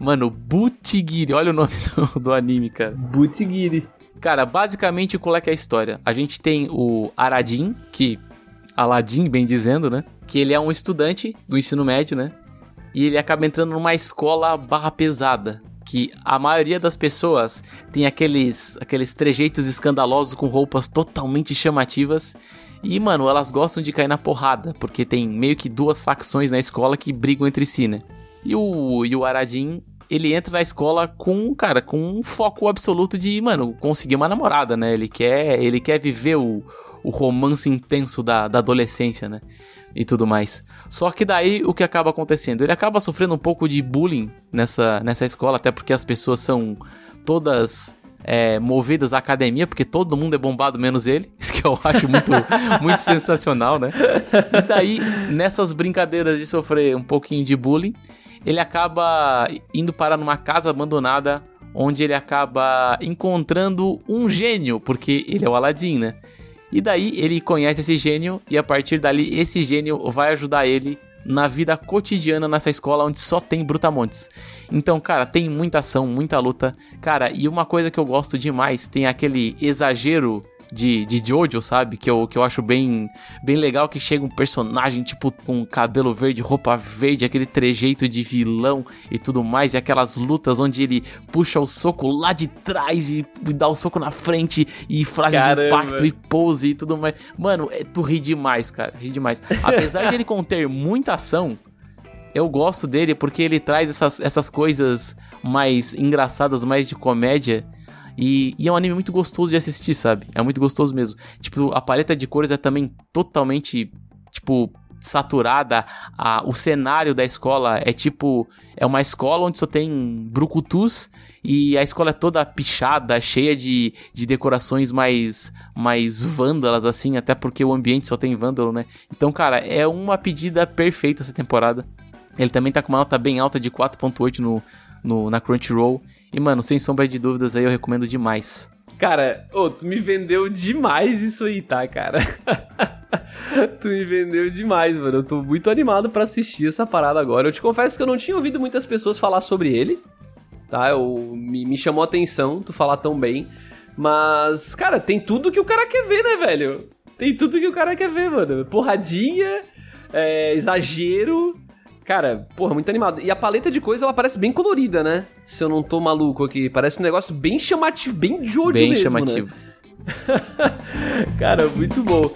Mano, Butigiri, olha o nome do, do anime, cara. Butsigiri. Cara, basicamente qual é que é a história? A gente tem o Aradim, que Aladdin, bem dizendo, né? Que ele é um estudante do ensino médio, né? E ele acaba entrando numa escola barra pesada. Que a maioria das pessoas tem aqueles, aqueles trejeitos escandalosos com roupas totalmente chamativas. E, mano, elas gostam de cair na porrada, porque tem meio que duas facções na escola que brigam entre si, né? E o, e o Aradim, ele entra na escola com, cara, com um foco absoluto de, mano, conseguir uma namorada, né? Ele quer, ele quer viver o, o romance intenso da, da adolescência, né? E tudo mais. Só que daí o que acaba acontecendo? Ele acaba sofrendo um pouco de bullying nessa, nessa escola, até porque as pessoas são todas é, movidas à academia, porque todo mundo é bombado menos ele. Isso que eu acho muito, muito sensacional, né? E daí, nessas brincadeiras de sofrer um pouquinho de bullying, ele acaba indo parar numa casa abandonada, onde ele acaba encontrando um gênio, porque ele é o Aladdin, né? E daí ele conhece esse gênio e a partir dali esse gênio vai ajudar ele na vida cotidiana nessa escola onde só tem brutamontes. Então, cara, tem muita ação, muita luta. Cara, e uma coisa que eu gosto demais, tem aquele exagero de, de Jojo, sabe? Que eu, que eu acho bem, bem legal que chega um personagem, tipo, com cabelo verde, roupa verde, aquele trejeito de vilão e tudo mais, e aquelas lutas onde ele puxa o soco lá de trás e dá o soco na frente, e frase Caramba. de impacto e pose e tudo mais. Mano, é, tu ri demais, cara, ri demais. Apesar de ele conter muita ação, eu gosto dele porque ele traz essas, essas coisas mais engraçadas, mais de comédia, e, e, é um anime muito gostoso de assistir, sabe? É muito gostoso mesmo. Tipo, a paleta de cores é também totalmente, tipo, saturada. A, o cenário da escola é tipo. É uma escola onde só tem brucutus e a escola é toda pichada, cheia de, de decorações mais, mais vândalas, assim, até porque o ambiente só tem vândalo, né? Então, cara, é uma pedida perfeita essa temporada. Ele também tá com uma nota bem alta de 4.8 no, no, na Crunchyroll. E, mano, sem sombra de dúvidas aí eu recomendo demais. Cara, ô, tu me vendeu demais isso aí, tá, cara? tu me vendeu demais, mano. Eu tô muito animado para assistir essa parada agora. Eu te confesso que eu não tinha ouvido muitas pessoas falar sobre ele, tá? Eu, me, me chamou a atenção tu falar tão bem. Mas, cara, tem tudo que o cara quer ver, né, velho? Tem tudo que o cara quer ver, mano. Porradinha, é, exagero, Cara, porra, muito animado. E a paleta de cores, ela parece bem colorida, né? Se eu não tô maluco aqui. Parece um negócio bem chamativo, bem de olho bem mesmo, chamativo. Né? Cara, muito bom.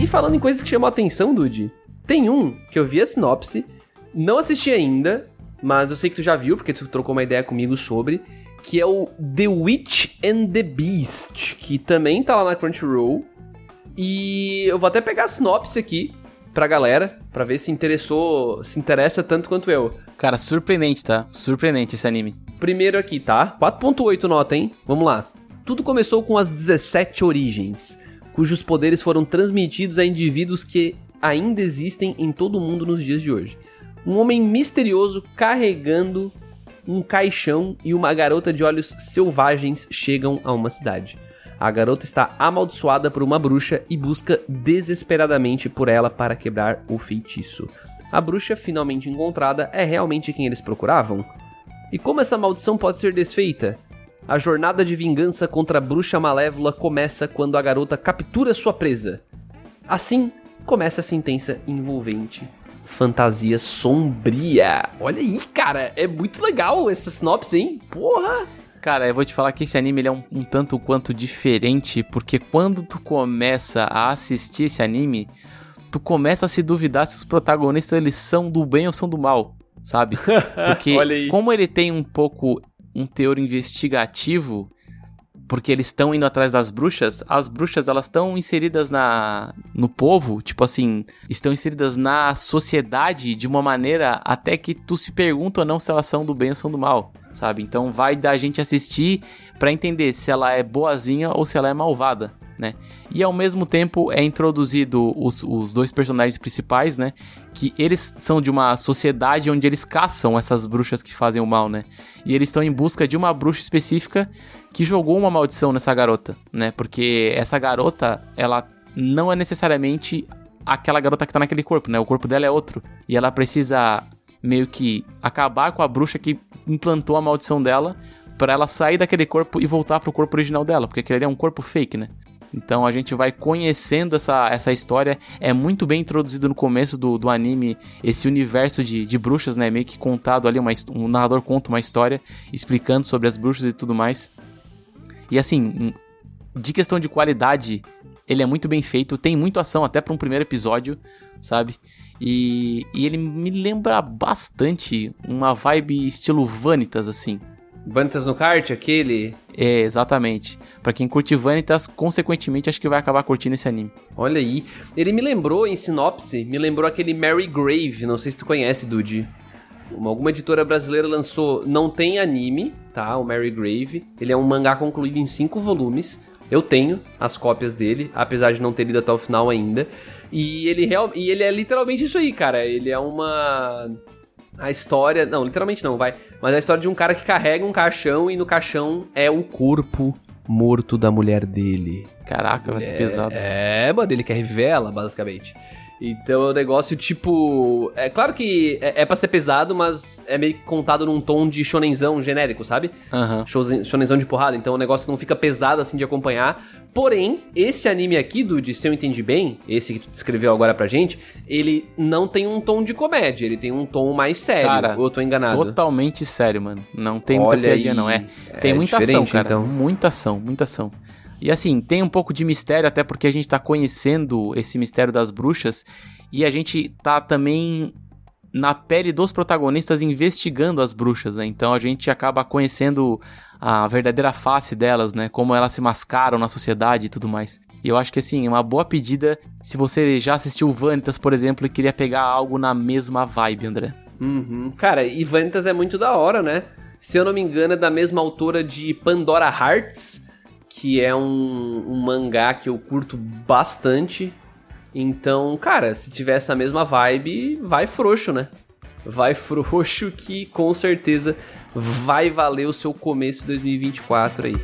E falando em coisas que chamam a atenção, Dude, tem um que eu vi a sinopse, não assisti ainda, mas eu sei que tu já viu, porque tu trocou uma ideia comigo sobre, que é o The Witch and the Beast, que também tá lá na Crunchyroll. E eu vou até pegar a sinopse aqui pra galera, pra ver se interessou, se interessa tanto quanto eu. Cara, surpreendente, tá? Surpreendente esse anime. Primeiro aqui, tá? 4.8 nota, hein? Vamos lá. Tudo começou com as 17 origens, cujos poderes foram transmitidos a indivíduos que ainda existem em todo o mundo nos dias de hoje. Um homem misterioso carregando um caixão e uma garota de olhos selvagens chegam a uma cidade. A garota está amaldiçoada por uma bruxa e busca desesperadamente por ela para quebrar o feitiço. A bruxa finalmente encontrada é realmente quem eles procuravam? E como essa maldição pode ser desfeita? A jornada de vingança contra a bruxa malévola começa quando a garota captura sua presa. Assim, começa a sentença envolvente. Fantasia sombria. Olha aí, cara, é muito legal essa sinopse, hein? Porra! Cara, eu vou te falar que esse anime ele é um, um tanto quanto diferente, porque quando tu começa a assistir esse anime, tu começa a se duvidar se os protagonistas eles são do bem ou são do mal, sabe? Porque como ele tem um pouco um teor investigativo, porque eles estão indo atrás das bruxas, as bruxas elas estão inseridas na no povo, tipo assim, estão inseridas na sociedade de uma maneira até que tu se pergunta ou não se elas são do bem ou são do mal sabe? Então vai da gente assistir para entender se ela é boazinha ou se ela é malvada, né? E ao mesmo tempo é introduzido os, os dois personagens principais, né? Que eles são de uma sociedade onde eles caçam essas bruxas que fazem o mal, né? E eles estão em busca de uma bruxa específica que jogou uma maldição nessa garota, né? Porque essa garota, ela não é necessariamente aquela garota que tá naquele corpo, né? O corpo dela é outro. E ela precisa meio que acabar com a bruxa que implantou a maldição dela para ela sair daquele corpo e voltar pro corpo original dela, porque aquele é um corpo fake, né? Então a gente vai conhecendo essa, essa história. É muito bem introduzido no começo do, do anime esse universo de, de bruxas, né? Meio que contado ali, uma, um narrador conta uma história explicando sobre as bruxas e tudo mais. E assim, de questão de qualidade, ele é muito bem feito. Tem muita ação até para um primeiro episódio, sabe? E, e ele me lembra bastante uma vibe estilo Vanitas, assim. Vanitas no kart, aquele? É, exatamente. Para quem curte Vanitas, consequentemente, acho que vai acabar curtindo esse anime. Olha aí. Ele me lembrou, em sinopse, me lembrou aquele Mary Grave, não sei se tu conhece, Dude. Uma, alguma editora brasileira lançou. Não tem anime, tá? O Mary Grave. Ele é um mangá concluído em cinco volumes. Eu tenho as cópias dele, apesar de não ter lido até o final ainda. E ele, real, e ele é literalmente isso aí, cara. Ele é uma. A história. Não, literalmente não, vai. Mas é a história de um cara que carrega um caixão e no caixão é o corpo morto da mulher dele. Caraca, vai é, pesado. É, mano, ele quer reviver ela, basicamente. Então é um negócio tipo. É claro que é, é pra ser pesado, mas é meio que contado num tom de shonenzão genérico, sabe? Uhum. Shonenzão de porrada. Então é um negócio que não fica pesado assim de acompanhar. Porém, esse anime aqui, Dude, se eu entendi bem, esse que tu descreveu agora pra gente, ele não tem um tom de comédia, ele tem um tom mais sério. Cara, ou eu tô enganado? Totalmente sério, mano. Não tem muita Olha piadinha, aí. não. É. É Tem muita ação, cara. então. Muita ação, muita ação. E assim, tem um pouco de mistério, até porque a gente tá conhecendo esse mistério das bruxas. E a gente tá também na pele dos protagonistas investigando as bruxas, né? Então a gente acaba conhecendo a verdadeira face delas, né? Como elas se mascaram na sociedade e tudo mais. E eu acho que assim, é uma boa pedida se você já assistiu Vanitas, por exemplo, e queria pegar algo na mesma vibe, André. Uhum. Cara, e Vanitas é muito da hora, né? Se eu não me engano, é da mesma autora de Pandora Hearts, que é um, um mangá que eu curto bastante. Então, cara, se tiver essa mesma vibe, vai frouxo, né? Vai frouxo que com certeza vai valer o seu começo de 2024 aí.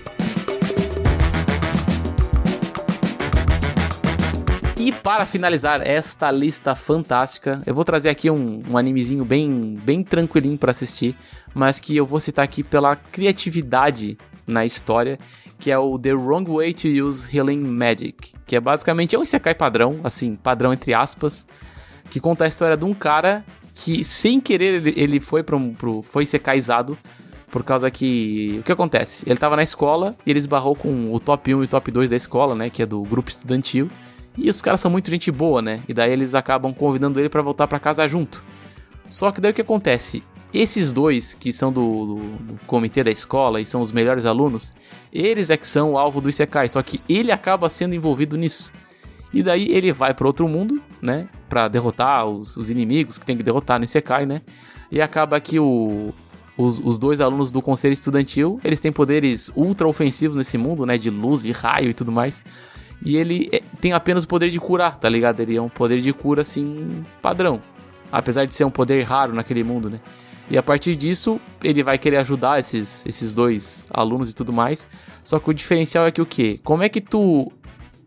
E para finalizar esta lista fantástica, eu vou trazer aqui um, um animezinho bem, bem tranquilinho para assistir, mas que eu vou citar aqui pela criatividade na história, que é o The Wrong Way to Use Healing Magic, que é basicamente é um isekai padrão, assim, padrão entre aspas, que conta a história de um cara que sem querer ele, foi para um pro, foi sekaizado por causa que o que acontece? Ele tava na escola e ele esbarrou com o top 1 e o top 2 da escola, né, que é do grupo estudantil. E os caras são muito gente boa, né? E daí eles acabam convidando ele para voltar para casa junto. Só que daí o que acontece? Esses dois, que são do, do, do, comitê da escola e são os melhores alunos, eles é que são o alvo do Isekai, só que ele acaba sendo envolvido nisso. E daí ele vai para outro mundo, né? Pra derrotar os, os, inimigos que tem que derrotar no Isekai, né? E acaba que o, os, os, dois alunos do conselho estudantil, eles têm poderes ultra ofensivos nesse mundo, né? De luz e raio e tudo mais. E ele é, tem apenas o poder de curar, tá ligado? Ele é um poder de cura, assim, padrão. Apesar de ser um poder raro naquele mundo, né? E a partir disso, ele vai querer ajudar esses, esses dois alunos e tudo mais. Só que o diferencial é que o quê? Como é que tu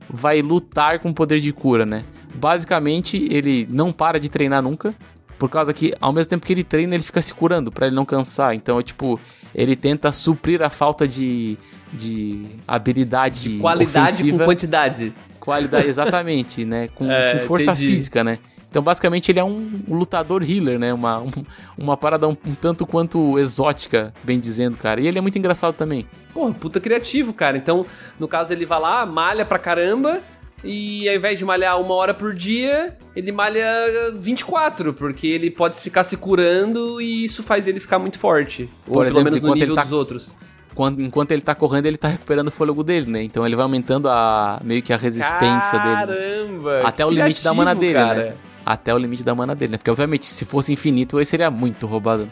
vai lutar com poder de cura, né? Basicamente, ele não para de treinar nunca. Por causa que, ao mesmo tempo que ele treina, ele fica se curando para ele não cansar. Então, é tipo, ele tenta suprir a falta de, de habilidade de qualidade ofensiva. com quantidade. Qualidade, exatamente, né? Com, é, com força entendi. física, né? Então, basicamente, ele é um, lutador healer, né? Uma, um, uma parada um, um, tanto quanto exótica, bem dizendo, cara. E ele é muito engraçado também. Porra, puta criativo, cara. Então, no caso, ele vai lá, malha pra caramba. E ao invés de malhar uma hora por dia, ele malha 24, porque ele pode ficar se curando e isso faz ele ficar muito forte. Por ou exemplo, pelo menos no nível tá... dos outros quando, enquanto ele tá correndo, ele tá recuperando o fôlego dele, né? Então ele vai aumentando a meio que a resistência Caramba, dele. Caramba! Até o limite da mana dele, cara. né? Até o limite da mana dele, né? Porque obviamente, se fosse infinito, ele seria muito roubado.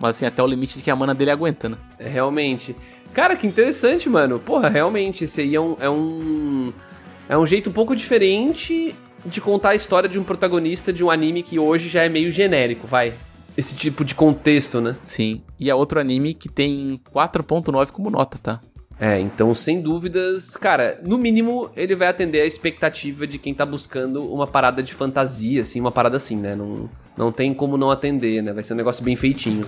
Mas assim, até o limite que a mana dele aguenta, né? É, realmente. Cara, que interessante, mano. Porra, realmente, esse aí é um. É um, é um jeito um pouco diferente de contar a história de um protagonista de um anime que hoje já é meio genérico, vai esse tipo de contexto, né? Sim. E é outro anime que tem 4.9 como nota, tá? É, então sem dúvidas, cara, no mínimo ele vai atender a expectativa de quem tá buscando uma parada de fantasia, assim, uma parada assim, né? Não, não tem como não atender, né? Vai ser um negócio bem feitinho.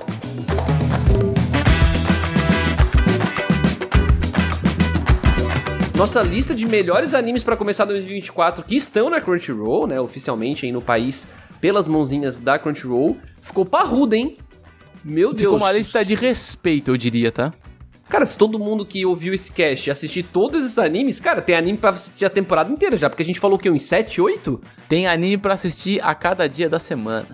Nossa lista de melhores animes para começar 2024 que estão na Crunchyroll, né, oficialmente aí no país, pelas mãozinhas da Crunchyroll, ficou parruda, hein? Meu Deus. Ficou uma lista de respeito, eu diria, tá? Cara, se todo mundo que ouviu esse cast assistir todos esses animes, cara, tem anime pra assistir a temporada inteira já, porque a gente falou que uns 7, 8? Tem anime para assistir a cada dia da semana.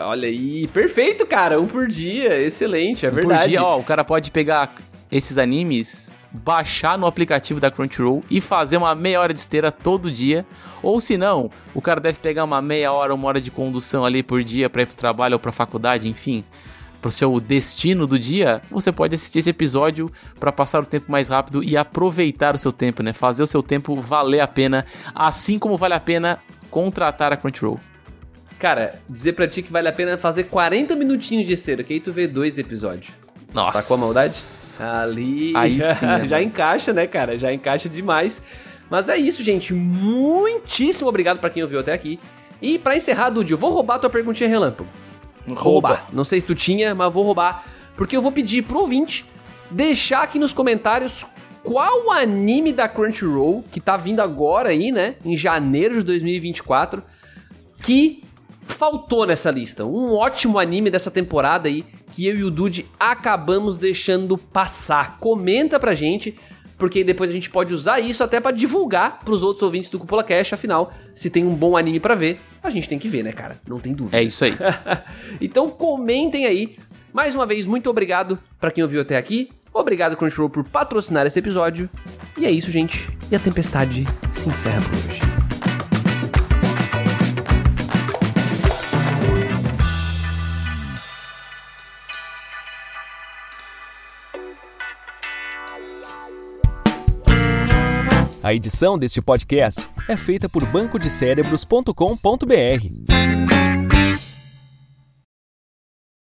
Olha aí, perfeito, cara, um por dia, excelente, é um verdade. Por dia, ó, o cara pode pegar esses animes, baixar no aplicativo da Crunchyroll e fazer uma meia hora de esteira todo dia. Ou se não, o cara deve pegar uma meia hora, uma hora de condução ali por dia para ir pro trabalho ou pra faculdade, enfim. Pro seu destino do dia, você pode assistir esse episódio para passar o tempo mais rápido e aproveitar o seu tempo, né? Fazer o seu tempo valer a pena, assim como vale a pena contratar a Crunchyroll. Cara, dizer pra ti que vale a pena fazer 40 minutinhos de esteira, que aí tu vê dois episódios. Nossa. Sacou a maldade? Ali. Aí sim, né, já encaixa, né, cara? Já encaixa demais. Mas é isso, gente. Muitíssimo obrigado pra quem ouviu até aqui. E pra encerrar, Dude, eu vou roubar tua perguntinha relâmpago. Vou roubar. Não sei se tu tinha, mas vou roubar. Porque eu vou pedir pro ouvinte deixar aqui nos comentários qual anime da Crunchyroll, que tá vindo agora aí, né? Em janeiro de 2024, que faltou nessa lista. Um ótimo anime dessa temporada aí que eu e o Dude acabamos deixando passar. Comenta pra gente, porque depois a gente pode usar isso até pra divulgar pros outros ouvintes do Cupola Cash. Afinal, se tem um bom anime pra ver, a gente tem que ver, né, cara? Não tem dúvida. É isso aí. então comentem aí. Mais uma vez, muito obrigado pra quem ouviu até aqui. Obrigado, Crunchyroll, por patrocinar esse episódio. E é isso, gente. E a tempestade se encerra por hoje. A edição deste podcast é feita por bancodecérebros.com.br.